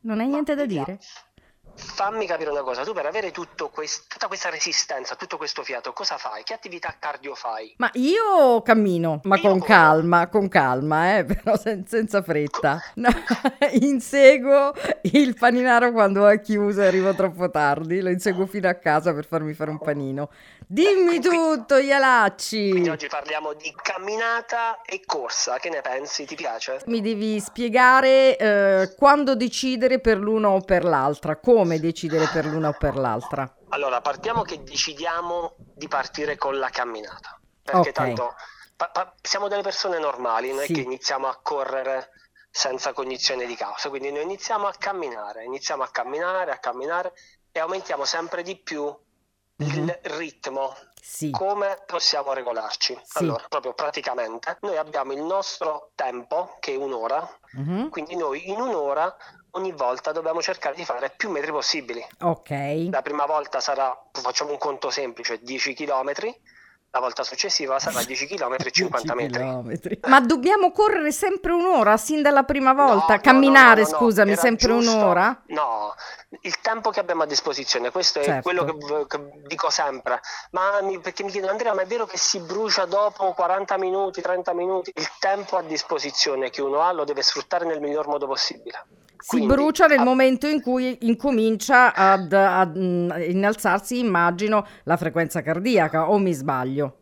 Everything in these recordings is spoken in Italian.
Non hai niente da dire? Fammi capire una cosa, tu per avere tutto quest- tutta questa resistenza, tutto questo fiato, cosa fai? Che attività cardio fai? Ma io cammino, ma Io con corro. calma, con calma, eh, però sen- senza fretta. No, inseguo il paninaro quando è chiuso e arrivo troppo tardi, lo inseguo fino a casa per farmi fare un panino. Dimmi tutto, Ialacci! Quindi oggi parliamo di camminata e corsa, che ne pensi? Ti piace? Mi devi spiegare eh, quando decidere per l'una o per l'altra, come decidere per l'una o per l'altra. Allora, partiamo che decidiamo di partire con la camminata, perché Ok. tanto pa- pa- siamo delle persone normali, non Sì. è che iniziamo a correre senza cognizione di causa, quindi noi iniziamo a camminare, iniziamo a camminare, a camminare e aumentiamo sempre di più il Mhm. ritmo. Sì, Come possiamo regolarci? Sì. Allora, proprio praticamente, noi abbiamo il nostro tempo, che è un'ora, mhm, quindi noi in un'ora ogni volta dobbiamo cercare di fare più metri possibili. ok. La prima volta sarà, facciamo un conto semplice, 10 km, la volta successiva sarà 10 km e 50 10 metri. chilometri. Ma dobbiamo correre sempre un'ora, sin dalla prima volta? no, Camminare, no, no, no, scusami, sempre giusto- un'ora? No, il tempo che abbiamo a disposizione, questo è Certo. quello che, che dico sempre. Ma mi- perché mi chiedono, Andrea, ma è vero che si brucia dopo 40 minuti, 30 minuti? Il tempo a disposizione che uno ha lo deve sfruttare nel miglior modo possibile. Si Quindi, brucia nel a- momento in cui incomincia ad, ad, mm, innalzarsi, immagino, la frequenza cardiaca, o mi sbaglio?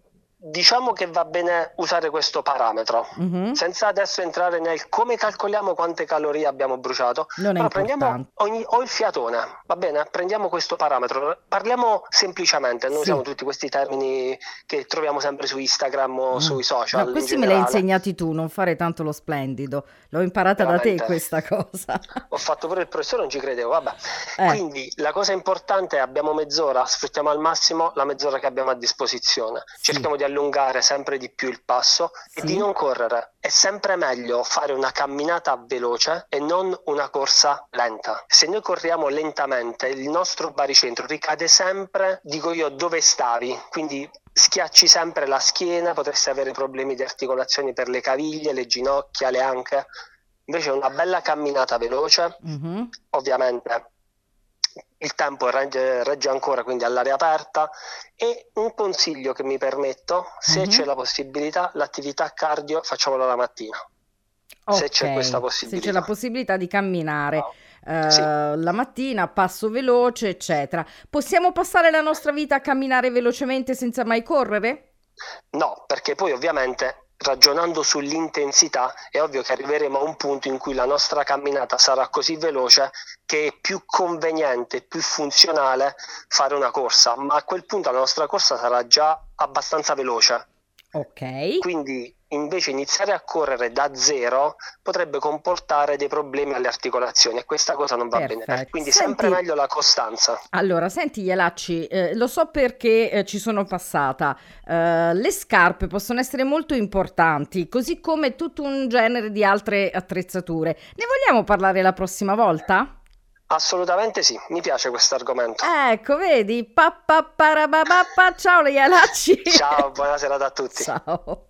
Diciamo che va bene usare questo parametro. Mhm. Senza adesso entrare nel come calcoliamo quante calorie abbiamo bruciato, Non è però prendiamo ogni, o il fiatone, va bene? Prendiamo questo parametro, parliamo semplicemente, non Sì. usiamo tutti questi termini che troviamo sempre su Instagram o Mm. sui social. No, in questi me li hai insegnati tu, non fare tanto lo splendido. L'ho imparata da te Veramente. questa cosa. Ho fatto pure il professore, non ci credevo, vabbè. Eh. Quindi la cosa importante è abbiamo mezz'ora, sfruttiamo al massimo la mezz'ora che abbiamo a disposizione. Sì. Cerchiamo di allungare sempre di più il passo e Sì. di non correre. È sempre meglio fare una camminata veloce e non una corsa lenta. Se noi corriamo lentamente, il nostro baricentro ricade sempre, dico io, dove stavi. Quindi schiacci sempre la schiena, potresti avere problemi di articolazioni per le caviglie, le ginocchia, le anche. Invece una bella camminata veloce Mhm. ovviamente il tempo regge, regge ancora quindi all'aria aperta e un consiglio che mi permetto se Mhm. c'è la possibilità l'attività cardio facciamola la mattina Se c'è questa Se possibilità. c'è la possibilità di camminare eh, Sì. la mattina, passo veloce, eccetera. Possiamo passare la nostra vita a camminare velocemente senza mai correre? no perché poi ovviamente ragionando sull'intensità è ovvio che arriveremo a un punto in cui la nostra camminata sarà così veloce che è più conveniente, più funzionale fare una corsa ma a quel punto la nostra corsa sarà già abbastanza veloce Ok. Quindi invece iniziare a correre da zero potrebbe comportare dei problemi alle articolazioni e questa cosa non va bene. Perfetto. Quindi Senti- sempre meglio la costanza. Allora, senti Ielacci, eh, lo so perché eh, ci sono passata. Eh, le scarpe possono essere molto importanti, così come tutto un genere di altre attrezzature. Ne vogliamo parlare la prossima volta? Assolutamente sì, mi piace questo argomento. Ecco, vedi? Pa, pa, para, ba, ba, pa. Ciao Ielacci. Ciao, buona serata a tutti. Ciao.